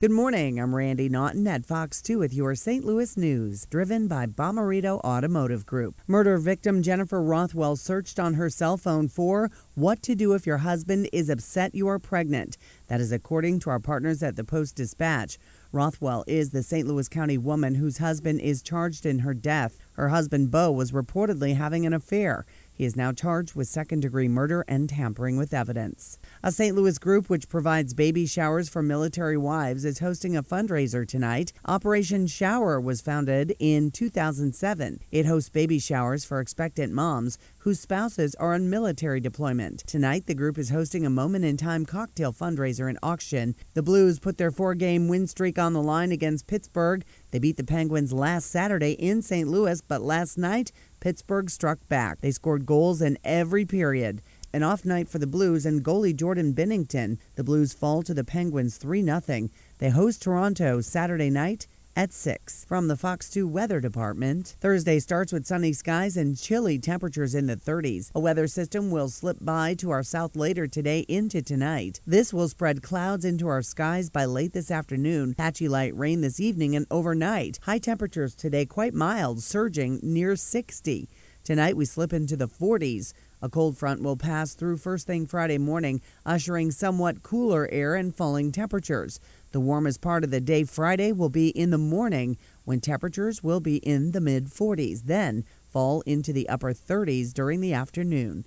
Good morning. I'm Randi Naughton at Fox 2 with your St. Louis news, driven by Bomarito Automotive Group. Murder victim Jennifer Rothwell searched on her cell phone for what to do if your husband is upset you are pregnant. That is according to our partners at the Post Dispatch. Rothwell is the St. Louis County woman whose husband is charged in her death. Her husband, Bo, was reportedly having an affair. He is now charged with second degree murder and tampering with evidence. A St. Louis group which provides baby showers for military wives is hosting a fundraiser tonight. Operation Shower was founded in 2007. It hosts baby showers for expectant moms whose spouses are on military deployment. Tonight, the group is hosting a moment in time cocktail fundraiser and auction. The Blues put their four game win streak on the line against Pittsburgh. They beat the Penguins last Saturday in St. Louis, but last night, Pittsburgh struck back. They scored goals in every period. An off night for the Blues and goalie Jordan Binnington. The Blues fall to the Penguins 3 0. They host Toronto Saturday night at 6. From the Fox 2 Weather Department, Thursday starts with sunny skies and chilly temperatures in the 30s. A weather system will slip by to our south later today into tonight. This will spread clouds into our skies by late this afternoon, patchy light rain this evening and overnight. High temperatures today quite mild, surging near 60. Tonight we slip into the 40s. A cold front will pass through first thing Friday morning, ushering somewhat cooler air and falling temperatures. The warmest part of the day Friday will be in the morning when temperatures will be in the mid 40s, then fall into the upper 30s during the afternoon.